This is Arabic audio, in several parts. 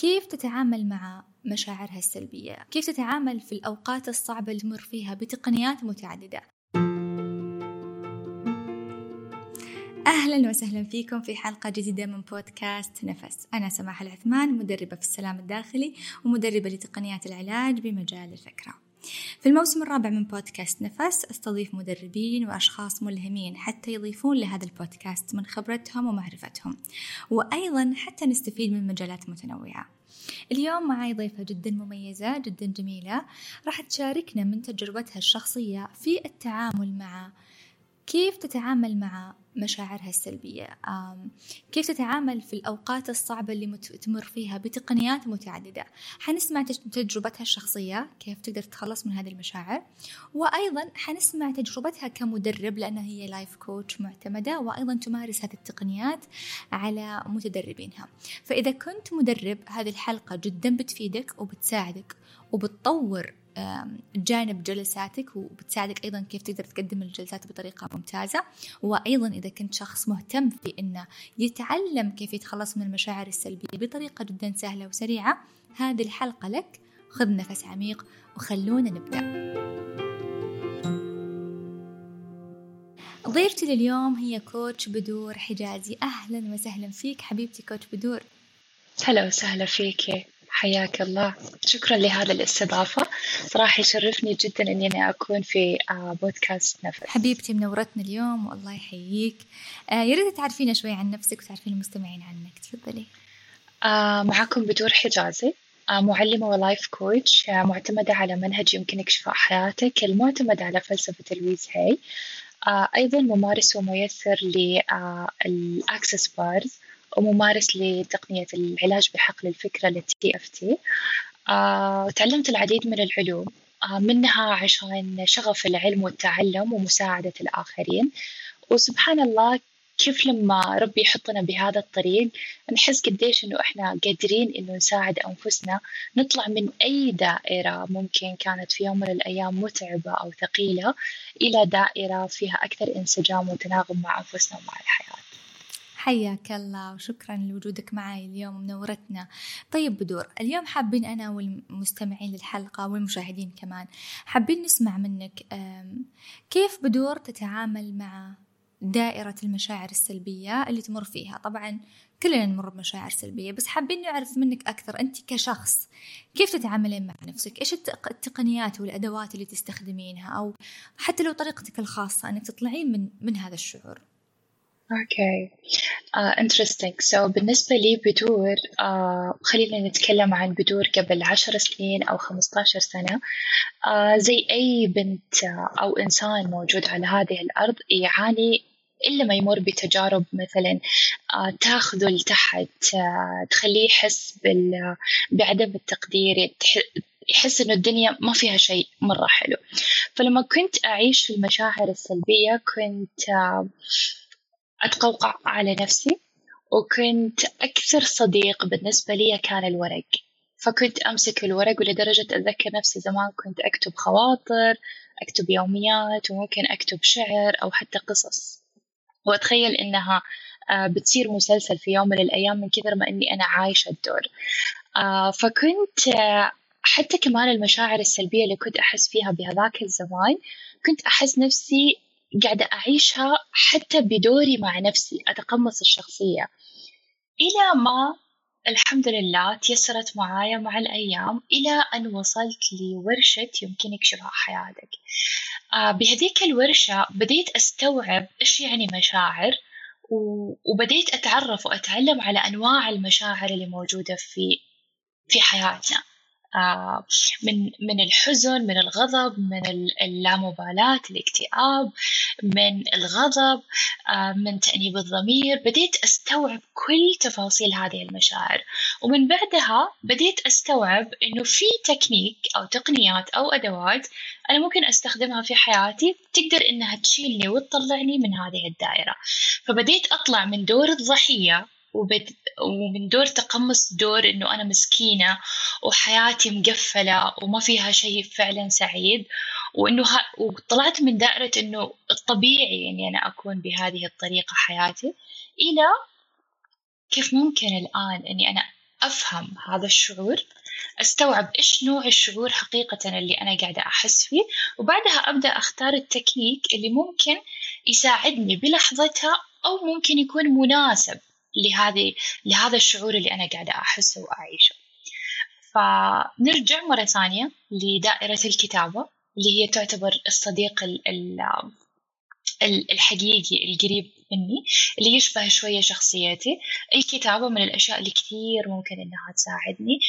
كيف تتعامل مع مشاعرها السلبية؟ كيف تتعامل في الأوقات الصعبة اللي تمر فيها بتقنيات متعددة؟ أهلا وسهلا فيكم في حلقة جديدة من بودكاست نفس أنا سماح العثمان مدربة في السلام الداخلي ومدربة لتقنيات العلاج بمجال الفكرة في الموسم الرابع من بودكاست نفس أستضيف مدربين وأشخاص ملهمين حتى يضيفون لهذا البودكاست من خبرتهم ومعرفتهم وأيضا حتى نستفيد من مجالات متنوعة. اليوم معي ضيفة جدا مميزة جدا جميلة راح تشاركنا من تجربتها الشخصية في التعامل مع كيف تتعامل مع مشاعرها السلبية. كيف تتعامل في الأوقات الصعبة اللي تمر فيها بتقنيات متعددة؟ حنسمع تجربتها الشخصية كيف تقدر تتخلص من هذه المشاعر؟ وأيضا حنسمع تجربتها كمدرب لأنها هي لايف كوتش معتمدة وأيضا تمارس هذه التقنيات على متدربينها. فإذا كنت مدرب هذه الحلقة جدا بتفيدك وبتساعدك وبتطور جانب جلساتك وبتساعدك أيضا كيف تقدر تقدم الجلسات بطريقة ممتازة. وأيضا إذا كنت شخص مهتم في أنه يتعلم كيف يتخلص من المشاعر السلبية بطريقة جدا سهلة وسريعة هذه الحلقة لك. خذ نفس عميق وخلونا نبدأ. ضيفتي لليوم هي coach بدور حجازي. أهلا وسهلا فيك حبيبتي coach بدور. هلا وسهلا فيك حياك الله. شكرا لهذا الاستضافة. صراحة يشرفني جدا أني أنا أكون في آه، بودكاست نفس. حبيبتي منورتنا اليوم والله يحييك. آه، يا ريت تعرفينا شوي عن نفسك وتعرفين المستمعين عنك. تفضلي. آه معكم بدور حجازي معلمة و life coach معتمدة على منهج يمكنك شفاء حياتك المعتمد على فلسفة لويس هاي. أيضا ممارس وميسر لل Access Bars وممارس لتقنية العلاج بحقل الفكرة لل TFT تعلمت العديد من العلوم. آه منها عشان شغف العلم والتعلم ومساعدة الآخرين. وسبحان الله كيف لما ربي يحطنا بهذا الطريق نحس قديش إنه إحنا قادرين إنه نساعد أنفسنا نطلع من أي دائرة ممكن كانت في يوم من الأيام متعبة أو ثقيلة إلى دائرة فيها أكثر انسجام وتناغم مع أنفسنا ومع الحياة. حياك الله وشكرا لوجودك معي اليوم منورتنا طيب بدور اليوم حابين أنا والمستمعين للحلقة والمشاهدين كمان حابين نسمع منك كيف بدور تتعامل مع دائرة المشاعر السلبية اللي تمر فيها؟ طبعا كلنا نمر بمشاعر سلبية بس حابين نعرف منك أكثر أنت كشخص كيف تتعاملين مع نفسك؟ إيش التقنيات والأدوات اللي تستخدمينها؟ أو حتى لو طريقتك الخاصة أنك تطلعين من, من هذا الشعور؟ أوكي انترستينج uh, سو so, بالنسبة لي بدور uh, خلينا نتكلم عن بدور قبل عشر سنين خمسة عشر سنة. Uh, زي أي بنت uh, أو إنسان موجود على هذه الأرض يعاني إلا ما يمر بتجارب مثلا uh, تاخذه لتحت uh, تخليه يحس بال, بعدم التقدير يحس إنه الدنيا ما فيها شيء مرة حلو. فلما كنت أعيش المشاعر السلبية كنت أتقوقع على نفسي وكنت أكثر صديق بالنسبة لي كان الورق. فكنت أمسك الورق ولدرجة أتذكر نفسي زمان كنت أكتب خواطر أكتب يوميات وممكن أكتب شعر أو حتى قصص. وأتخيل إنها آه، بتصير مسلسل في يوم من الأيام من كثر ما إني أنا عايشة الدور. آه، فكنت آه، حتى كمان المشاعر السلبية اللي كنت أحس فيها بهذاك الزمان كنت أحس نفسي قاعدة أعيشها حتى بدوري مع نفسي أتقمص الشخصية. إلى ما الحمد لله تيسرت معايا مع الأيام إلى أن وصلت لورشة يمكنك شفاء حياتك. آه بهذيك الورشة بديت أستوعب إيش يعني مشاعر وبديت أتعرف وأتعلم على أنواع المشاعر اللي موجودة في في حياتنا. من من الحزن من الغضب من اللامبالاة الاكتئاب من الغضب آه، من تأنيب الضمير. بديت أستوعب كل تفاصيل هذه المشاعر. ومن بعدها بديت أستوعب إنه في تكنيك أو تقنيات أو أدوات أنا ممكن أستخدمها في حياتي تقدر إنها تشيلني وتطلعني من هذه الدائرة. فبديت أطلع من دور الضحية وبد... ومن دور تقمص دور إنه أنا مسكينة وحياتي مقفلة وما فيها شيء فعلا سعيد وإنه ها... وطلعت من دائرة إنه الطبيعي إني أنا أكون بهذه الطريقة حياتي إلى كيف ممكن الآن إني أنا أفهم هذا الشعور أستوعب إيش نوع الشعور حقيقة اللي أنا قاعدة أحس فيه وبعدها أبدأ أختار التكنيك اللي ممكن يساعدني بلحظتها أو ممكن يكون مناسب لهذه لهذا الشعور اللي أنا قاعدة أحسه وأعيشه. فنرجع مرة ثانية لدائرة الكتابة اللي هي تعتبر الصديق الحقيقي القريب مني اللي يشبه شوية شخصيتي. الكتابة من الأشياء اللي كثير ممكن إنها تساعدني.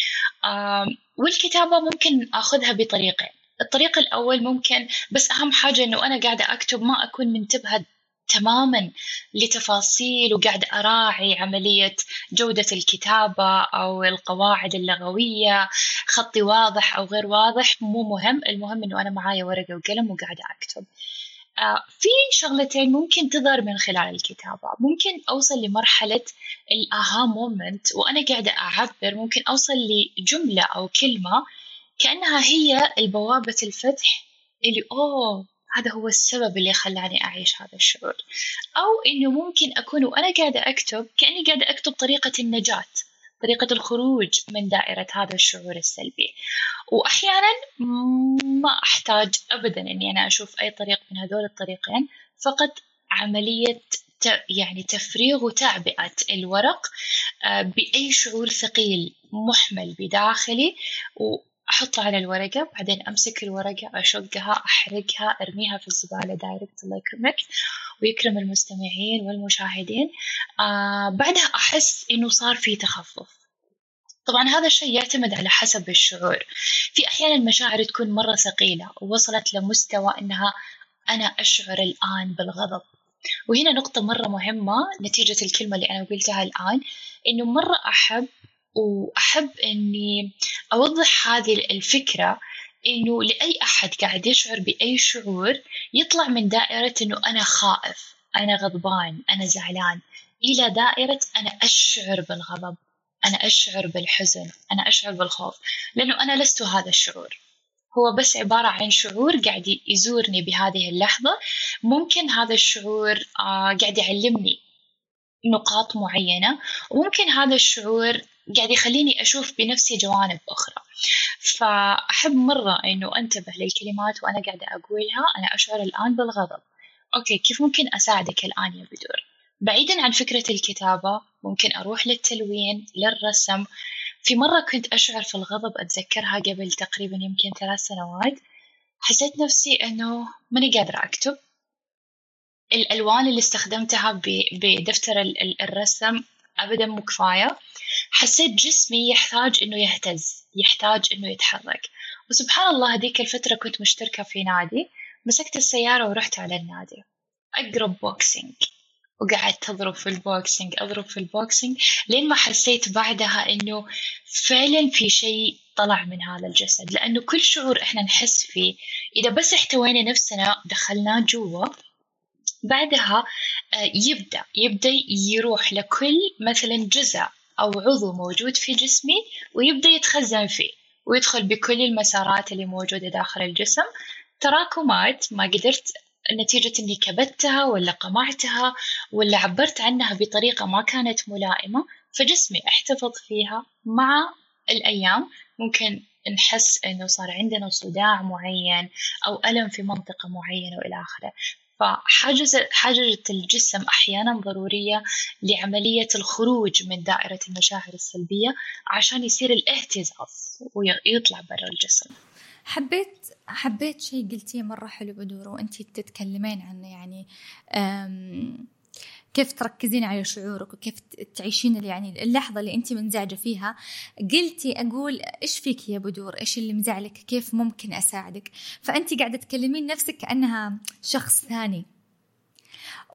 والكتابة ممكن أخذها بطريقين. الطريق الأول ممكن بس أهم حاجة إنه أنا قاعدة أكتب ما أكون منتبهة تماما لتفاصيل وقاعد أراعي عملية جودة الكتابة أو القواعد اللغوية. خطي واضح أو غير واضح مو مهم المهم إنه أنا معايا ورقة وقلم وقاعدة أكتب. آه، في شغلتين ممكن تظهر من خلال الكتابة. ممكن أوصل لمرحلة الآها مومنت وأنا قاعدة أعبر. ممكن أوصل لجملة أو كلمة كأنها هي البوابة الفتح اللي أوه هذا هو السبب اللي خلاني أعيش هذا الشعور. أو إنه ممكن أكون وأنا قاعدة أكتب كأني قاعدة أكتب طريقة النجاة طريقة الخروج من دائرة هذا الشعور السلبي. وأحيانا ما أحتاج أبدا أني أنا أشوف أي طريق من هذول الطريقين فقط عملية يعني تفريغ وتعبئة الورق آه، بأي شعور ثقيل محمل بداخلي أحطها على الورقة بعدين أمسك الورقة أشقها أحرقها أرميها في الزبالة دايركت الله يكرمك ويكرم المستمعين والمشاهدين. آه بعدها أحس إنه صار في تخفف. طبعا هذا الشيء يعتمد على حسب الشعور. في أحيانا المشاعر تكون مرة ثقيلة ووصلت لمستوى إنها أنا أشعر الآن بالغضب. وهنا نقطة مرة مهمة نتيجة الكلمة اللي أنا قلتها الآن إنه مرة أحب وأحب إني أوضح هذه الفكرة إنه لأي أحد قاعد يشعر بأي شعور يطلع من دائرة إنه أنا خائف أنا غضبان أنا زعلان إلى دائرة أنا أشعر بالغضب أنا أشعر بالحزن أنا أشعر بالخوف لأنه أنا لست هذا الشعور. هو بس عبارة عن شعور قاعد يزورني بهذه اللحظة ممكن هذا الشعور آه قاعد يعلمني نقاط معينة وممكن هذا الشعور قاعد يخليني أشوف بنفسي جوانب أخرى. فأحب مرة إنه أنتبه للكلمات وأنا قاعدة أقولها. أنا أشعر الآن بالغضب. أوكي كيف ممكن أساعدك الآن يا بدور؟ بعيدا عن فكرة الكتابة ممكن أروح للتلوين للرسم. في مرة كنت أشعر في الغضب أتذكرها قبل تقريبا يمكن ثلاث سنوات. حسيت نفسي إنه ماني قادرة أكتب. الألوان اللي استخدمتها بدفتر الرسم أبدا مو كفاية. حسيت جسمي يحتاج إنه يهتز يحتاج إنه يتحرك. وسبحان الله هذيك الفترة كنت مشتركة في نادي مسكت السيارة ورحت على النادي. أقرب boxing وقعدت أضرب في ال boxing أضرب في ال boxing لين ما حسيت بعدها إنه فعلا في شيء طلع من هذا الجسد. لأنه كل شعور إحنا نحس فيه إذا بس احتوينا نفسنا دخلناه جوا بعدها آه، يبدأ يبدأ يروح لكل مثلا جزء. أو عضو موجود في جسمي ويبدأ يتخزن فيه ويدخل بكل المسارات اللي موجودة داخل الجسم. تراكمات ما قدرت نتيجة إني كبتها ولا قمعتها ولا عبرت عنها بطريقة ما كانت ملائمة فجسمي احتفظ فيها. مع الأيام ممكن نحس إنه صار عندنا صداع معين أو ألم في منطقة معينة وإلى آخره. حاجة الجسم أحيانا ضرورية لعملية الخروج من دائرة المشاعر السلبية عشان يصير الاهتزاز ويطلع برا الجسم. حبيت حبيت شيء قلتيه مرة حلو بدور وأنتي تتكلمين عنه يعني كيف تركزين على شعورك وكيف تعيشين يعني اللحظة اللي أنت منزعجة فيها؟ قلتي أقول إيش فيك يا بدور إيش اللي مزعلك؟ كيف ممكن أساعدك؟ فأنت قاعدة تكلمين نفسك كأنها شخص ثاني.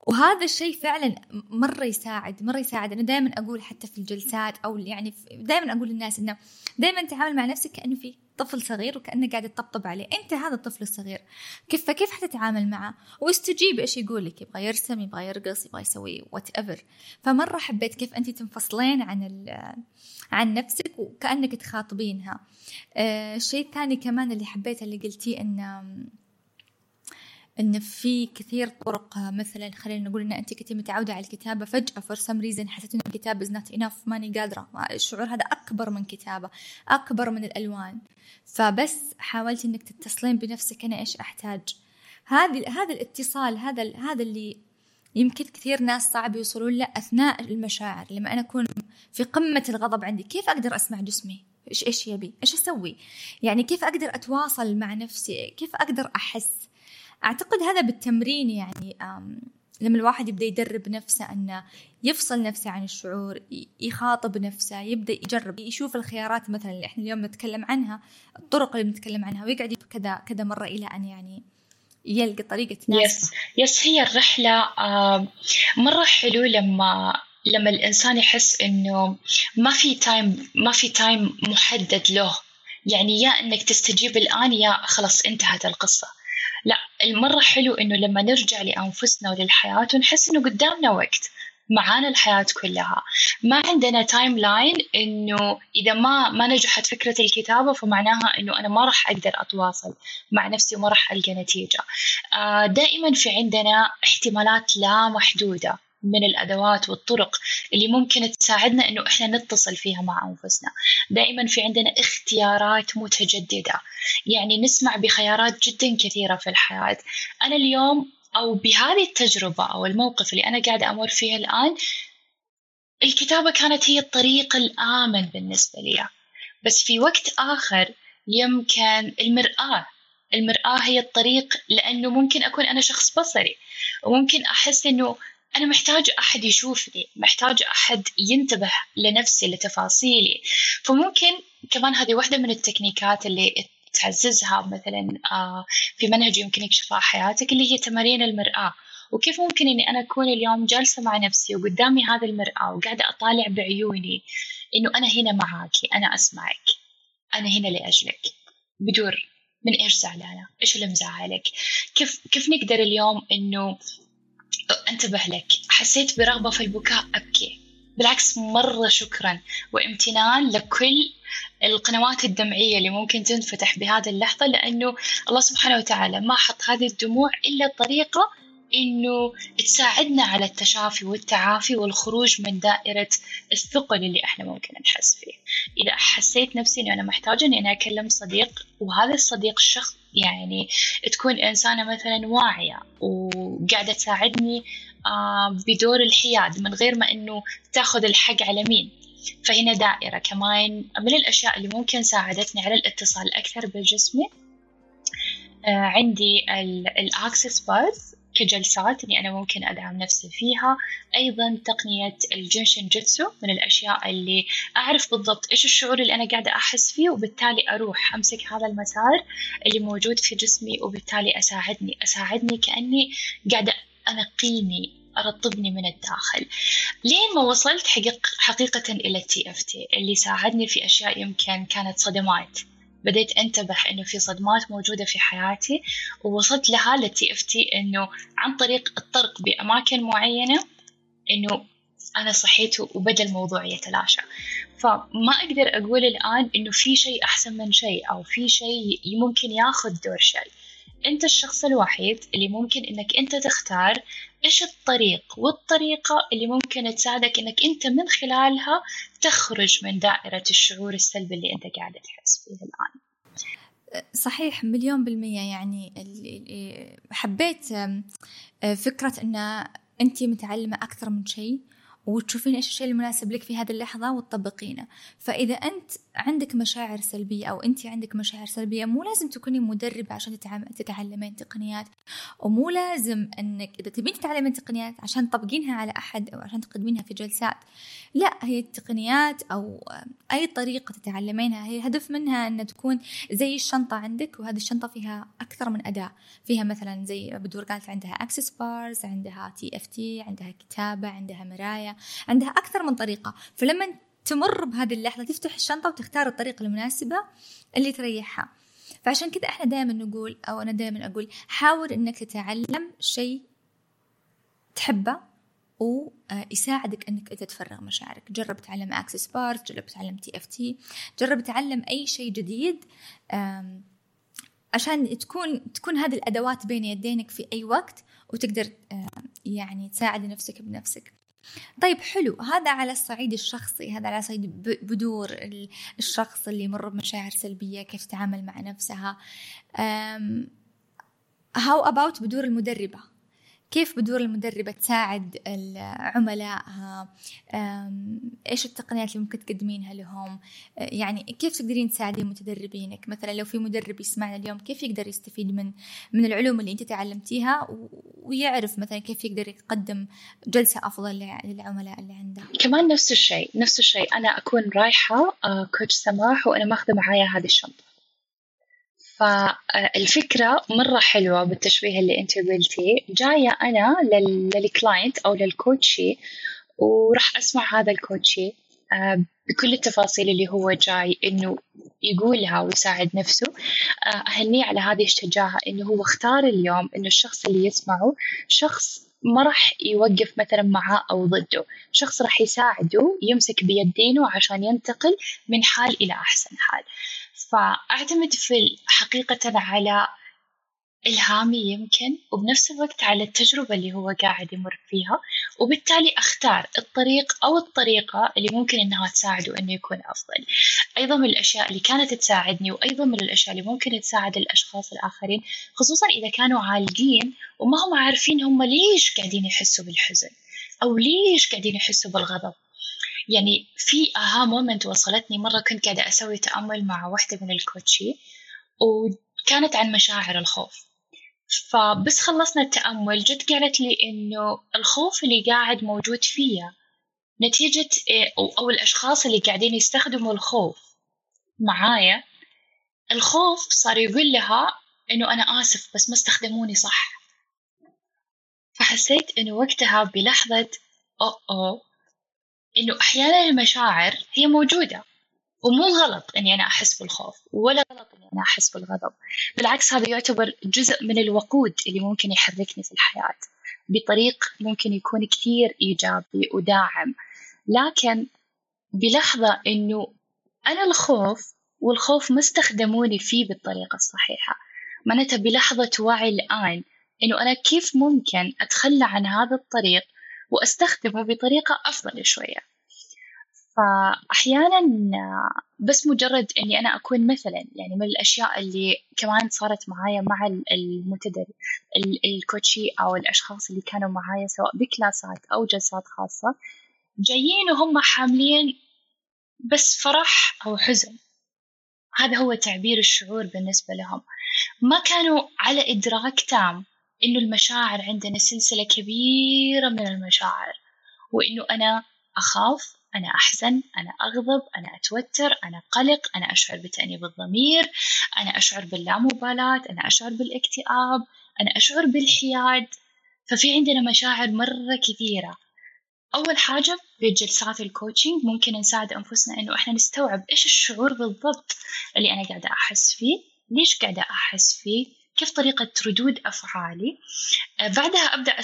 وهذا الشيء فعلا مرة يساعد مرة يساعد. أنا دائما أقول حتى في الجلسات أو يعني دائما أقول للناس إنه دائما تعامل مع نفسك كأنه في طفل صغير وكأنه قاعد تطبطب عليه. أنت هذا الطفل الصغير كيف فكيف حتتعامل معه؟ واستجيب إيش يقول لك؟ يبغى يرسم يبغى يرقص يبغى يسوي whatever فمرة حبيت كيف أنت تنفصلين عن عن نفسك وكأنك تخاطبينها. آه الشيء الثاني كمان اللي حبيته اللي قلتيه إنه إن في كثير طرق مثلا خلينا نقول إن انت كنت متعودة على الكتابة فجأة for some reason حسيت إن الكتابه is not enough ماني قادرة الشعور هذا أكبر من كتابة أكبر من الألوان. فبس حاولت إنك تتصلين بنفسك أنا إيش أحتاج. هذه هذا الاتصال هذا هذا اللي يمكن كثير ناس صعب يوصلون له أثناء المشاعر. لما أنا أكون في قمة الغضب عندي كيف أقدر أسمع جسمي؟ إيش إيش يبي؟ إيش أسوي؟ يعني كيف أقدر أتواصل مع نفسي؟ كيف أقدر أحس؟ أعتقد هذا بالتمرين يعني لما الواحد يبدأ يدرب نفسه أنه يفصل نفسه عن الشعور يخاطب نفسه يبدأ يجرب يشوف الخيارات مثلا اللي إحنا اليوم نتكلم عنها الطرق اللي بنتكلم عنها ويقعد كذا كذا مرة إلى أن يعني يلقى طريقة yes yes هي الرحلة مرة حلو لما لما الإنسان يحس إنه ما في time ما في time محدد له. يعني يا إنك تستجيب الآن يا خلاص انتهت القصة. لا المرة حلو إنه لما نرجع لأنفسنا وللحياة ونحس إنه قدامنا وقت معانا الحياة كلها. ما عندنا timeline إنه إذا ما ما نجحت فكرة الكتابة فمعناها إنه أنا ما راح أقدر أتواصل مع نفسي وما راح ألقى نتيجة. آه، دائما في عندنا احتمالات لا محدودة. من الأدوات والطرق اللي ممكن تساعدنا إنه إحنا نتصل فيها مع أنفسنا. دائما في عندنا اختيارات متجددة. يعني نسمع بخيارات جدا كثيرة في الحياة. أنا اليوم أو بهذه التجربة أو الموقف اللي أنا قاعدة أمر فيه الآن الكتابة كانت هي الطريق الآمن بالنسبة لي. بس في وقت آخر يمكن المرآة. المرآة هي الطريق لأنه ممكن أكون أنا شخص بصري. وممكن أحس إنه أنا محتاج أحد يشوفني محتاج أحد ينتبه لنفسي لتفاصيلي. فممكن كمان هذه واحدة من التكنيكات اللي تعززها مثلا آه، في منهج يمكن يكشفها حياتك اللي هي تمارين المرآة. وكيف ممكن إني أنا أكون اليوم جالسة مع نفسي وقدامي هذا المرآة وقاعدة أطالع بعيوني إنه أنا هنا معاكي أنا أسمعك أنا هنا لأجلك. بدور من إيش زعلانة؟ إيش اللي مزعلك؟ كيف كيف نقدر اليوم إنه أنتبه لك. حسيت برغبة في البكاء. أبكي بالعكس مرة شكرا. وامتنان لكل القنوات الدمعية اللي ممكن تنفتح بهذه اللحظة لأنه الله سبحانه وتعالى ما حط هذه الدموع إلا طريقة إنه تساعدنا على التشافي والتعافي والخروج من دائرة الثقل اللي إحنا ممكن نحس فيه. إذا حسيت نفسي إنه أنا محتاجة إني أنا أكلم صديق وهذا الصديق شخص يعني تكون إنسانة مثلا واعية وقاعدة تساعدني آه، بدور الحياد من غير ما إنه تأخذ الحق على مين. فهنا دائرة كمان من الأشياء اللي ممكن ساعدتني على الاتصال أكثر بجسمي آه، عندي ال Access Bars كجلسات إني أنا ممكن أدعم نفسي فيها. أيضا تقنية ال Jin Shin Jyutsu من الأشياء اللي أعرف بالضبط إيش الشعور اللي أنا قاعدة أحس فيه وبالتالي أروح أمسك هذا المسار اللي موجود في جسمي وبالتالي أساعدني أساعدني كأني قاعدة أنقيني أرطبني من الداخل. لين ما وصلت حقيق حقيقة إلى ال TFT اللي ساعدني في أشياء يمكن كانت صدمات. بديت انتبه إنه في صدمات موجودة في حياتي ووصلت لها لل TFT إنه عن طريق الطرق بأماكن معينة إنه أنا صحيت وبدا الموضوع يتلاشى. فما أقدر أقول الآن إنه في شيء أحسن من شيء أو في شيء ممكن ياخذ دور شيء. أنت الشخص الوحيد اللي ممكن إنك أنت تختار إيش الطريق؟ والطريقة اللي ممكن تساعدك إنك أنت من خلالها تخرج من دائرة الشعور السلبي اللي أنت قاعد تحس فيه الآن. صحيح مليون بالمية. يعني حبيت فكرة أن أنت متعلمة أكثر من شيء. وتشوفين إيش الشيء المناسب لك في هذه اللحظة وتطبقينه. فإذا أنت عندك مشاعر سلبية أو أنت عندك مشاعر سلبية مو لازم تكوني مدربة عشان تتعلمين تقنيات. ومو لازم أنك إذا تبين تتعلمين تقنيات عشان تطبقينها على أحد أو عشان تقدمينها في جلسات. لا هي التقنيات أو أي طريقة تتعلمينها هي الهدف منها أن تكون زي الشنطة عندك وهذه الشنطة فيها أكثر من أداة. فيها مثلا زي بدور قالت عندها Access Bars عندها TFT عندها كتابة عندها عندها أكثر من طريقة. فلما تمر بهذه اللحظة تفتح الشنطة وتختار الطريقة المناسبة اللي تريحها. فعشان كذا إحنا دائما نقول أو أنا دائما أقول حاول إنك تتعلم شيء تحبه ويساعدك إنك انت تفرغ مشاعرك. جرب تعلم Access Bars جرب تعلم TFT جرب تعلم أي شيء جديد عشان تكون تكون هذه الأدوات بين يدينك في أي وقت وتقدر يعني تساعد نفسك بنفسك. طيب حلو. هذا على الصعيد الشخصي هذا على صعيد بدور الشخص اللي يمر بمشاعر سلبية كيف تتعامل مع نفسها. هاو أباوت بدور المدربة؟ كيف بدور المدربة تساعد عملائها إيش التقنيات اللي ممكن تقدمينها لهم؟ يعني كيف تقدرين تساعدين متدربينك؟ مثلا لو في مدرب يسمعنا اليوم كيف يقدر يستفيد من من العلوم اللي أنت تعلمتيها؟ ويعرف مثلا كيف يقدر يقدم جلسة أفضل للعملاء اللي عنده. كمان نفس الشيء نفس الشيء. أنا أكون رايحة coach آه، سماح وأنا ماخذة معايا هذه الشنطة. فالفكرة مرة حلوة بالتشبيه اللي أنت قلتي. جاية أنا لل client أو لل coachee وراح أسمع هذا ال coachee آه، بكل التفاصيل اللي هو جاي إنه يقولها ويساعد نفسه. آه، أهنيه على هذه الشجاعة إنه هو اختار اليوم إنه الشخص اللي يسمعه شخص ما راح يوقف مثلا معاه أو ضده. شخص راح يساعده يمسك بيدينه عشان ينتقل من حال إلى أحسن حال. فأعتمد في حقيقة على إلهامي يمكن وبنفس الوقت على التجربة اللي هو قاعد يمر فيها وبالتالي أختار الطريق أو الطريقة اللي ممكن إنها تساعده إنه يكون أفضل. أيضا من الأشياء اللي كانت تساعدني وأيضا من الأشياء اللي ممكن تساعد الأشخاص الآخرين خصوصا إذا كانوا عالقين وما هم عارفين هم ليش قاعدين يحسوا بالحزن أو ليش قاعدين يحسوا بالغضب. يعني في أها مومنت وصلتني مرة كنت قاعدة أسوي تأمل مع واحدة من الكوتشي وكانت عن مشاعر الخوف. فبس خلصنا التأمل جت قالت لي إنه الخوف اللي قاعد موجود فيا نتيجة أو الأشخاص اللي قاعدين يستخدموا الخوف معايا الخوف صار يقول لها إنه أنا آسف بس ما استخدموني صح. فحسيت إنه وقتها بلحظة أو أو إنه أحيانا المشاعر هي موجودة ومو غلط إني أنا أحس بالخوف ولا غلط إني أنا أحس بالغضب. بالعكس هذا يعتبر جزء من الوقود اللي ممكن يحركني في الحياة. بطريق ممكن يكون كثير إيجابي وداعم. لكن بلحظة إنه أنا الخوف والخوف ما استخدموني فيه بالطريقة الصحيحة. معناتها بلحظة وعي الآن إنه أنا كيف ممكن أتخلى عن هذا الطريق وأستخدمه بطريقة أفضل شوية. فأحيانا بس مجرد إني أنا أكون مثلا يعني من الأشياء اللي كمان صارت معايا مع المتدرب الكوتشي أو الأشخاص اللي كانوا معايا سواء بكلاسات أو جلسات خاصة جايين وهم حاملين بس فرح أو حزن. هذا هو تعبير الشعور بالنسبة لهم. ما كانوا على إدراك تام. إنه المشاعر عندنا سلسلة كبيرة من المشاعر وإنه أنا أخاف أنا أحزن أنا أغضب أنا أتوتر أنا قلق أنا أشعر بتأنيب الضمير أنا أشعر باللامبالاة أنا أشعر بالاكتئاب أنا أشعر بالحياد. ففي عندنا مشاعر مرة كثيرة. أول حاجة بجلسات الكوتشنج ممكن نساعد أنفسنا إنه إحنا نستوعب إيش الشعور بالضبط اللي أنا قاعدة أحس فيه. ليش قاعدة أحس فيه؟ كيف طريقة ردود أفعالي؟ آه، بعدها أبدأ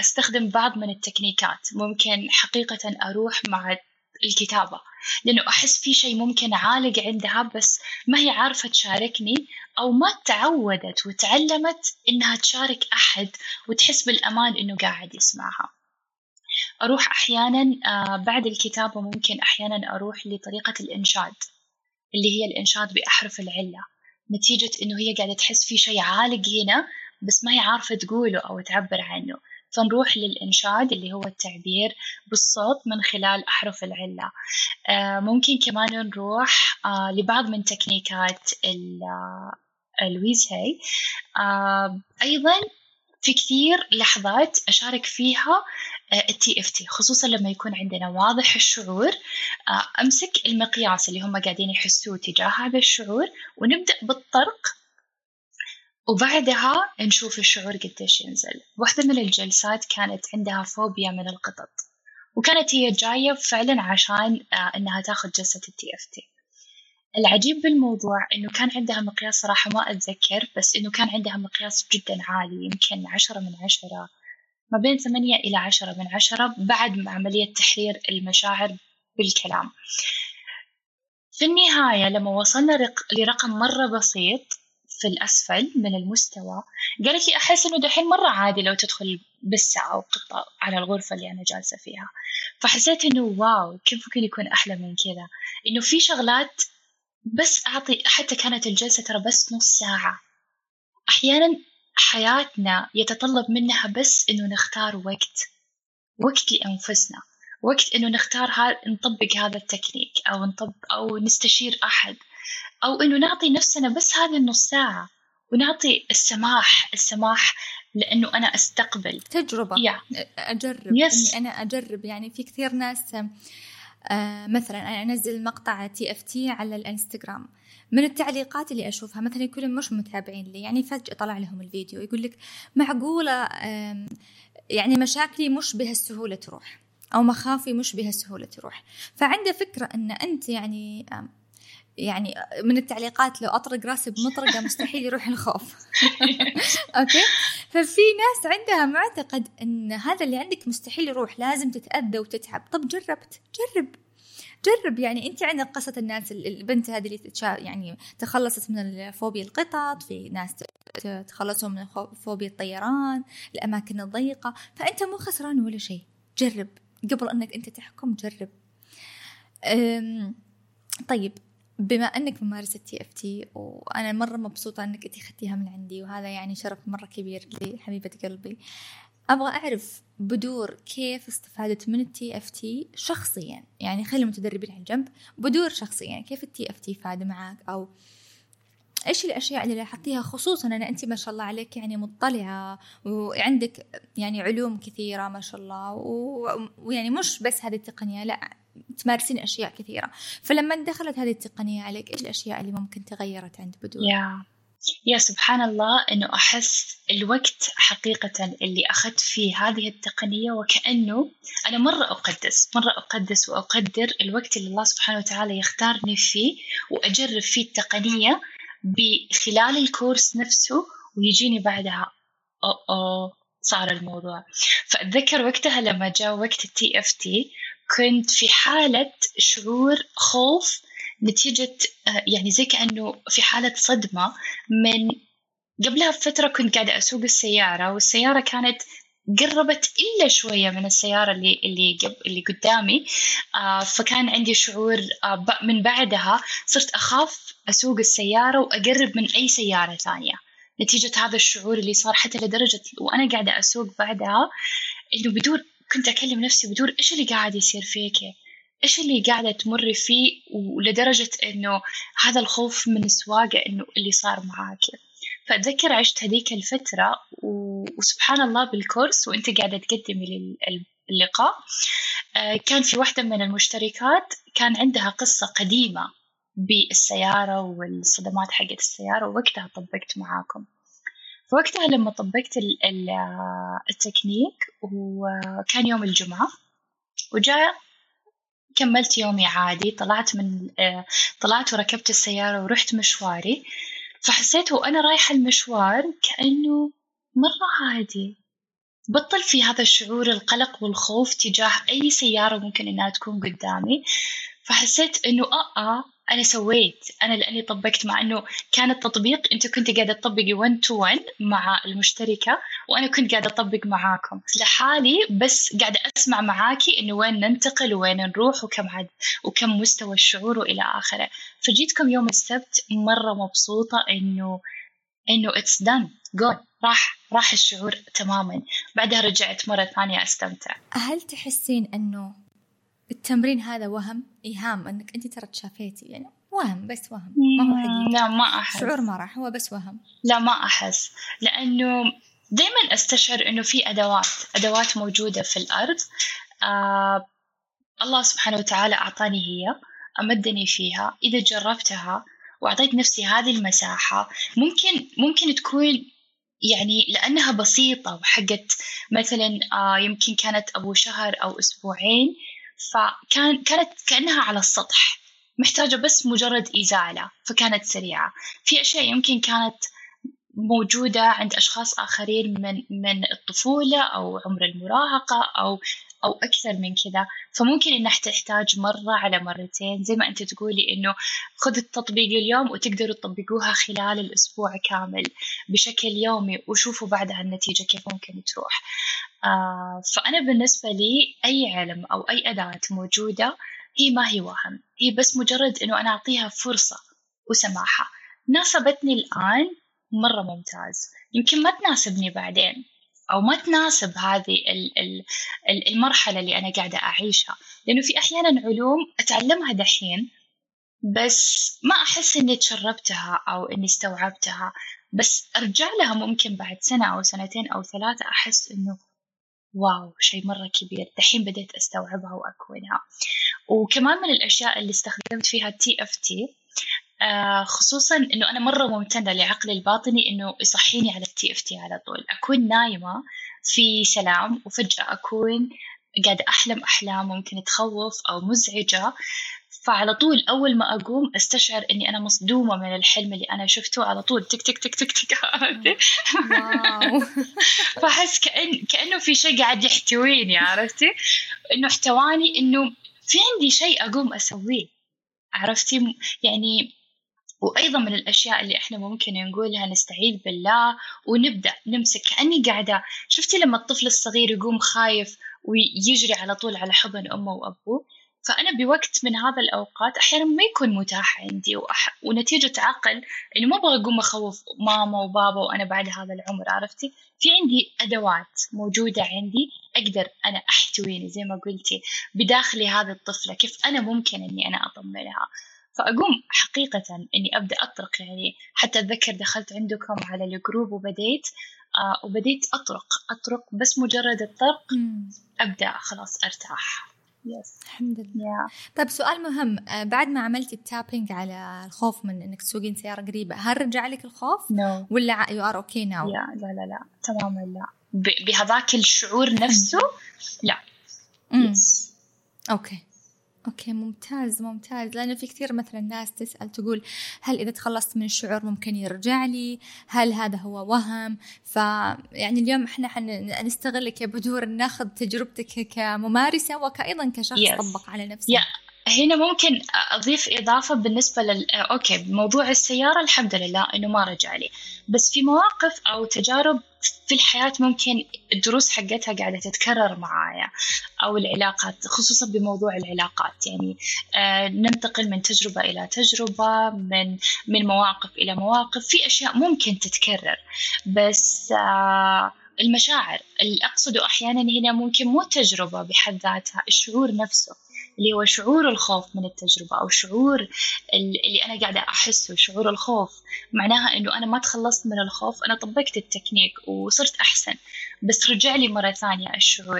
أستخدم بعض من التكنيكات. ممكن حقيقة أروح مع الكتابة لأنه أحس في شيء ممكن عالق عندها بس ما هي عارفة تشاركني أو ما تعودت وتعلمت إنها تشارك أحد وتحس بالأمان إنه قاعد يسمعها. أروح أحيانا آه، بعد الكتابة ممكن أحيانا أروح لطريقة الإنشاد اللي هي الإنشاد بأحرف العلة. نتيجة إنه هي قاعدة تحس في شيء عالق هنا بس ما هي عارفة تقوله أو تعبر عنه. فنروح للإنشاد اللي هو التعبير بالصوت من خلال أحرف العلة. آه ممكن كمان نروح آه لبعض من تكنيكات الويز هاي. آه أيضا في كثير لحظات أشارك فيها ال TFT خصوصا لما يكون عندنا واضح الشعور. آه، أمسك المقياس اللي هم قاعدين يحسوه تجاه هذا الشعور ونبدأ بالطرق. وبعدها نشوف الشعور قديش ينزل. واحدة من الجلسات كانت عندها فوبيا من القطط وكانت هي جاية فعلا عشان آه، إنها تاخذ جلسة التي إف تي. العجيب بالموضوع إنه كان عندها مقياس صراحة ما أتذكر بس إنه كان عندها مقياس جدا عالي يمكن عشرة من عشرة ما بين ثمانية إلى عشرة من عشرة بعد عملية تحرير المشاعر بالكلام. في النهاية لما وصلنا لرقم مرة بسيط في الأسفل من المستوى قالت لي أحس إنه دحين مرة عادي لو تدخل بسة أو قطة على الغرفة اللي أنا جالسة فيها. فحسيت إنه واو كيف ممكن يكون أحلى من كذا؟ إنه في شغلات بس أعطي حتى كانت الجلسة ترى بس نص ساعة. أحيانا حياتنا يتطلب منها بس إنه نختار وقت وقت لأنفسنا وقت إنه نختار ها... نطبق هذا التكنيك أو نطبق أو نستشير أحد أو إنه نعطي نفسنا بس هذه النص ساعة ونعطي السماح السماح لأنه أنا أستقبل. تجربة. Yeah. أجرب. Yes. إني أنا أجرب. يعني في كثير ناس آه مثلا أنا أنزل مقطع TFT على الإنستغرام. من التعليقات اللي أشوفها مثلا يكونوا مش متابعين لي يعني فجأة طلع لهم الفيديو يقول لك معقولة يعني مشاكلي مش بهالسهولة تروح أو مخاوفي مش بهالسهولة تروح. فعنده فكرة أن أنت يعني يعني من التعليقات لو أطرق راسي بمطرقة مستحيل يروح الخوف. أوكي؟ ففي ناس عندها معتقد أن هذا اللي عندك مستحيل يروح لازم تتأذى وتتعب. طب جربت جرب. جرب يعني أنت عندك قصة الناس البنت هذه اللي يعني تخلصت من فوبيا القطط في ناس تخلصوا من فوبيا الطيران الأماكن الضيقة فأنت مو خسران ولا شيء. جرب. قبل أنك أنت تحكم جرب. طيب. بما أنك ممارسة TFT وأنا مرة مبسوطة أنك انت خدتيها من عندي وهذا يعني شرف مرة كبير لحبيبة قلبي. أبغى أعرف بدور كيف استفادت من ال TFT شخصيا؟ يعني خلي المتدربين على جنب بدور شخصيا كيف ال TFT فاد معك؟ أو إيش الأشياء اللي لاحظتيها؟ خصوصا أن انت ما شاء الله عليك يعني مطلعة وعندك يعني علوم كثيرة ما شاء الله ويعني مش بس هذه التقنية لا تمارسين أشياء كثيرة. فلما دخلت هذه التقنية عليك إيش الأشياء اللي ممكن تغيرت عند بدور يا. يا سبحان الله إنه أحس الوقت حقيقة اللي أخذت فيه هذه التقنية وكأنه أنا مرة أقدس مرة أقدس وأقدر الوقت اللي الله سبحانه وتعالى يختارني فيه وأجرب فيه التقنية بخلال الكورس نفسه ويجيني بعدها. أو أو صار الموضوع. فأتذكر وقتها لما جاء وقت التي اف تي كنت في حالة شعور خوف نتيجة آه، يعني زي كأنه في حالة صدمة من قبلها بفترة كنت قاعدة أسوق السيارة والسيارة كانت قربت إلا شوية من السيارة اللي اللي اللي قدامي آه فكان عندي شعور آه من بعدها صرت أخاف أسوق السيارة وأقرب من أي سيارة ثانية. نتيجة هذا الشعور اللي صار حتى لدرجة وأنا قاعدة أسوق بعدها إنه بدور كنت أكلم نفسي بدور إيش اللي قاعد يصير فيك؟ إيش اللي قاعدة تمر فيه؟ ولدرجة إنه هذا الخوف من السواقة إنه اللي صار معاك. فأتذكر عشت هذيك الفترة وسبحان الله بالكورس وأنت قاعدة تقدمي اللقاء آه، كان في واحدة من المشتركات كان عندها قصة قديمة بالسيارة والصدمات حقت السيارة ووقتها طبقت معاكم. فوقتها لما طبقت التكنيك وكان يوم الجمعة وجاء كملت يومي عادي طلعت من آه، طلعت وركبت السيارة ورحت مشواري فحسيت وأنا رايحة المشوار كأنه مرة عادي. بطل في هذا الشعور القلق والخوف تجاه أي سيارة ممكن إنها تكون قدامي. فحسيت إنه آه آه أنا سويت أنا لأني طبقت مع إنه كان التطبيق أنت كنت قاعدة تطبقي 1 to 1 مع المشتركة وأنا كنت قاعدة أطبق معاكم. لحالي بس قاعدة أسمع معاكي إنه وين ننتقل وين نروح وكم عد وكم مستوى الشعور وإلى آخره. فجيتكم يوم السبت مرة مبسوطة إنه إنه it's done good راح راح الشعور تماما. بعدها رجعت مرة ثانية أستمتع. هل تحسين إنه التمرين هذا وهم. إيهام أنك أنت ترى تشافيتي. يعني وهم بس وهم. ما هو حقيقي. لا ما أحس. شعور ما راح. هو بس وهم. لا ما أحس. لأنه دائما أستشعر أنه في أدوات أدوات موجودة في الأرض. آه الله سبحانه وتعالى أعطاني هي أمدني فيها. إذا جربتها وأعطيت نفسي هذه المساحة ممكن ممكن تكون يعني لأنها بسيطة وحقت مثلا آه يمكن كانت أبو شهر أو أسبوعين فكان كانت كأنها على السطح محتاجة بس مجرد إزالة فكانت سريعة. في أشياء يمكن كانت موجودة عند أشخاص آخرين من من الطفولة أو عمر المراهقة أو أو أكثر من كذا فممكن إنها تحتاج مرة على مرتين زي ما أنت تقولي إنه خذوا التطبيق اليوم وتقدروا تطبقوها خلال الأسبوع كامل بشكل يومي وشوفوا بعدها النتيجة كيف ممكن تروح. آه فأنا بالنسبة لي أي علم أو أي أداة موجودة هي ما هي وهم هي بس مجرد إنه أنا أعطيها فرصة وسماحة. ناسبتني الآن مرة ممتاز يمكن ما تناسبني بعدين. أو ما تناسب هذه المرحلة اللي أنا قاعدة أعيشها. لأنه في أحيانا علوم أتعلمها دحين بس ما أحس إني تشربتها أو إني استوعبتها. بس أرجع لها ممكن بعد سنة أو سنتين أو ثلاثة أحس إنه wow شيء مرة كبير. دحين بديت أستوعبها وأكونها. وكمان من الأشياء اللي استخدمت فيها TFT آه، خصوصا إنه أنا مرة ممتنة لعقلي الباطني إنه يصحيني على ال TFT على طول. أكون نايمة في سلام وفجأة أكون قاعدة أحلم أحلام ممكن تخوف أو مزعجة. فعلى طول أول ما أقوم أستشعر إني أنا مصدومة من الحلم اللي أنا شفته على طول. تك تك تك تك تك فأحس كأن كأنه في شيء قاعد يحتويني عرفتي؟ إنه احتواني إنه في عندي شيء أقوم أسويه عرفتي؟ يعني وأيضا من الأشياء اللي إحنا ممكن نقولها نستعيذ بالله ونبدأ نمسك. كأني قاعدة شفتي لما الطفل الصغير يقوم خايف ويجري على طول على حضن أمه وأبوه؟ فأنا بوقت من هذا الأوقات أحيانا ما يكون متاح عندي وأح... ونتيجة عقل إنه ما أبغى أقوم أخوف ماما وبابا وأنا بعد هذا العمر عرفتي؟ في عندي أدوات موجودة عندي أقدر أنا أحتويني زي ما قلتي بداخلي هذه الطفلة كيف أنا ممكن إني أنا أطمنها. فأقوم حقيقة إني أبدأ أطرق يعني حتى أتذكر دخلت عندكم على الجروب وبديت آه وبديت أطرق أطرق بس مجرد الطرق أبدأ خلاص أرتاح. yes الحمد لله. Yeah. طيب سؤال مهم آه بعد ما عملتي ال tapping على الخوف من إنك تسوقين سيارة قريبة هل رجع لك الخوف؟ no no. ولا you are okay now؟ لا لا لا تماما لا. بهذاك الشعور نفسه؟ لا. yes okay okay ممتاز ممتاز لأنه في كثير مثلا ناس تسأل تقول هل إذا تخلصت من الشعور ممكن يرجع لي هل هذا هو وهم فيعني اليوم إحنا حنستغلك يا بدور ناخذ تجربتك كممارسة وكايضا كشخص yes. طبق على نفسه yeah. هنا ممكن أضيف إضافة بالنسبة لل أوكي موضوع السيارة الحمد لله إنه ما رجع لي. بس في مواقف أو تجارب في الحياة ممكن الدروس حقتها قاعدة تتكرر معايا أو العلاقات خصوصا بموضوع العلاقات. يعني آه ننتقل من تجربة إلى تجربة من من مواقف إلى مواقف. في أشياء ممكن تتكرر بس آه المشاعر اللي أقصده أحيانا هنا ممكن مو تجربة بحد ذاتها الشعور نفسه. اللي هو شعور الخوف من التجربة أو شعور اللي أنا قاعدة أحسه شعور الخوف. معناها إنه أنا ما تخلصت من الخوف أنا طبقت التكنيك وصرت أحسن. بس رجع لي مرة ثانية الشعور.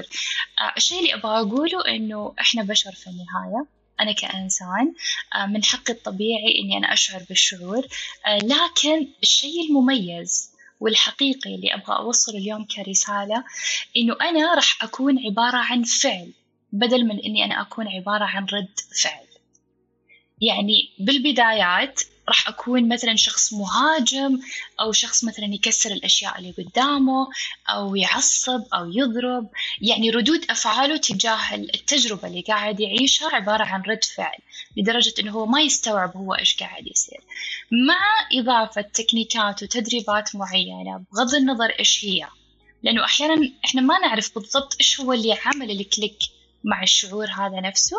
آه، الشيء اللي أبغى أقوله إنه إحنا بشر في النهاية. أنا كإنسان آه، من حقي الطبيعي إني أنا أشعر بالشعور. آه، لكن الشيء المميز والحقيقي اللي أبغى أوصله اليوم كرسالة إنه أنا راح أكون عبارة عن فعل. بدل من إني أنا أكون عبارة عن رد فعل. يعني بالبدايات راح أكون مثلا شخص مهاجم أو شخص مثلا يكسر الأشياء اللي قدامه أو يعصب أو يضرب. يعني ردود أفعاله تجاه التجربة اللي قاعد يعيشها عبارة عن رد فعل لدرجة أنه هو ما يستوعب هو إيش قاعد يصير. مع إضافة تكنيكات وتدريبات معينة بغض النظر إيش هي. لأنه أحيانا إحنا ما نعرف بالضبط إيش هو اللي عمل الكليك. مع الشعور هذا نفسه.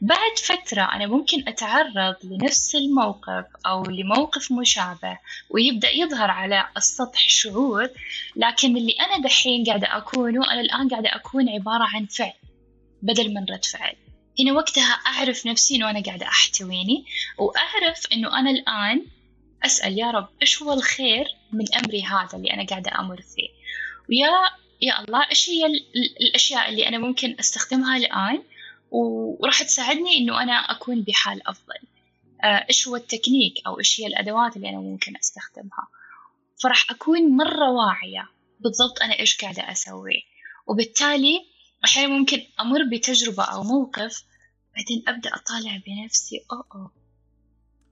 بعد فترة أنا ممكن أتعرض لنفس الموقف أو لموقف مشابه ويبدأ يظهر على السطح شعور لكن اللي أنا دحين قاعدة أكونه أنا الآن قاعدة أكون عبارة عن فعل بدل من رد فعل. هنا وقتها أعرف نفسي إنه أنا قاعدة أحتويني وأعرف إنه أنا الآن أسأل يا رب إيش هو الخير من أمري هذا اللي أنا قاعدة أمر فيه؟ ويا يا الله إيش هي الأشياء اللي أنا ممكن أستخدمها الآن وراح تساعدني إنه أنا أكون بحال أفضل. آه، إيش هو التكنيك أو إيش هي الأدوات اللي أنا ممكن أستخدمها؟ فراح أكون مرة واعية بالضبط أنا إيش قاعدة أسوي. وبالتالي أحيانا ممكن أمر بتجربة أو موقف بعدين أبدأ أطالع بنفسي. oh oh.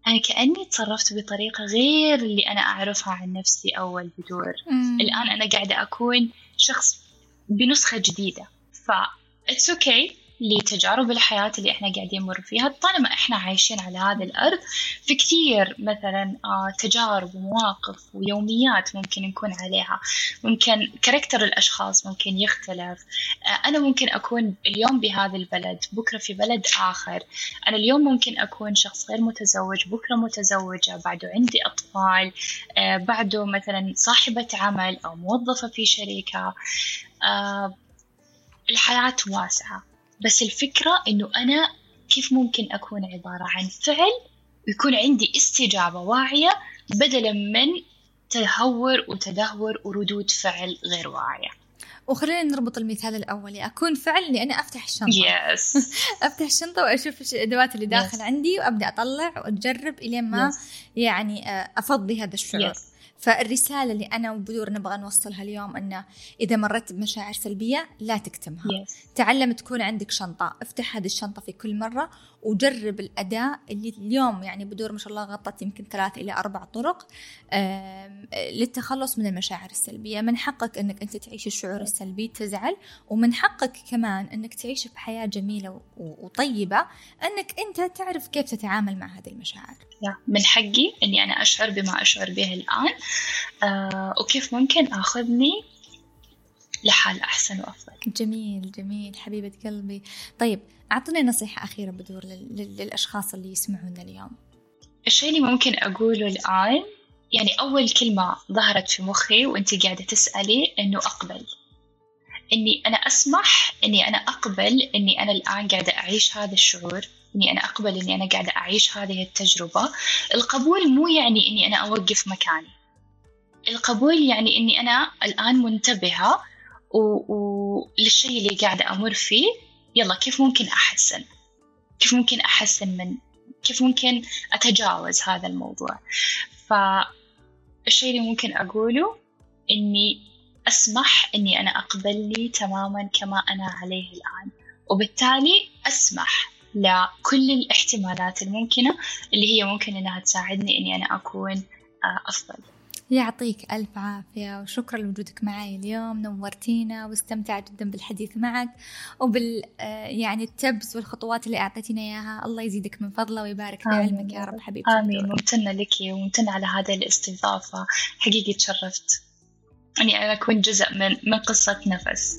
أنا كأني تصرفت بطريقة غير اللي أنا أعرفها عن نفسي أول بدور. الآن أنا قاعدة أكون شخص بنسخة جديدة it's okay okay. لتجارب الحياة اللي إحنا قاعدين نمر فيها. طالما إحنا عايشين على هذا الأرض في كثير مثلا آه تجارب ومواقف ويوميات ممكن نكون عليها. ممكن كاركتر الأشخاص ممكن يختلف. آه أنا ممكن أكون اليوم بهذا البلد بكرة في بلد آخر. أنا اليوم ممكن أكون شخص غير متزوج بكرة متزوجة بعده عندي أطفال آه بعده مثلا صاحبة عمل أو موظفة في شركة. الحياة واسعة. بس الفكرة إنه أنا كيف ممكن أكون عبارة عن فعل ويكون عندي استجابة واعية بدلا من تهور وتدهور وردود فعل غير واعية وخلينا نربط المثال الأولي أكون فعل إني أنا أفتح الشنطة yes. أفتح الشنطة وأشوف الأدوات اللي داخل yes. عندي وأبدأ أطلع وأجرب إلين ما yes. يعني آه، أفضي هذا الشعور yes. فالرسالة اللي أنا وبدور نبغى نوصلها اليوم أنه إذا مرت بمشاعر سلبية لا تكتمها. Yes. تعلم تكون عندك شنطة. افتح هذه الشنطة في كل مرة وجرب الأداء اللي اليوم يعني بدور ما شاء الله غطت يمكن ثلاث إلى أربع طرق للتخلص من المشاعر السلبية. من حقك أنك أنت تعيش الشعور السلبي تزعل ومن حقك كمان أنك تعيش بحياة جميلة وطيبة أنك أنت تعرف كيف تتعامل مع هذه المشاعر. من حقي أني أنا أشعر بما أشعر به الآن. وكيف ممكن أخذني لحال أحسن وأفضل. جميل جميل حبيبة قلبي. طيب أعطني نصيحة أخيرة بدور للأشخاص اللي يسمعونا اليوم. الشيء اللي ممكن أقوله الآن يعني أول كلمة ظهرت في مخي وأنت قاعدة تسألي إنه أقبل. إني أنا أسمح إني أنا أقبل إني أنا الآن قاعدة أعيش هذا الشعور إني أنا أقبل إني أنا قاعدة أعيش هذه التجربة. القبول مو يعني إني أنا أوقف مكاني. القبول يعني إني أنا الآن منتبهة وللشيء اللي قاعدة أمر فيه. يلا كيف ممكن أحسن؟ كيف ممكن أحسن من كيف ممكن أتجاوز هذا الموضوع؟ فالشيء اللي ممكن أقوله إني أسمح إني أنا أقبل لي تماما كما أنا عليه الآن. وبالتالي أسمح لكل الاحتمالات الممكنة اللي هي ممكن إنها تساعدني إني أنا أكون آه، أفضل. يعطيك ألف عافية وشكرا لوجودك معي اليوم نورتينا واستمتعت جدا بالحديث معك وبال آه، يعني التبس والخطوات اللي أعطيتينا إياها الله يزيدك من فضله ويبارك في علمك يا رب حبيبتي. آمين. ممتنة لك وممتنة على هذه الاستضافة. حقيقي تشرفت. أني أنا أكون جزء من من قصة نفس.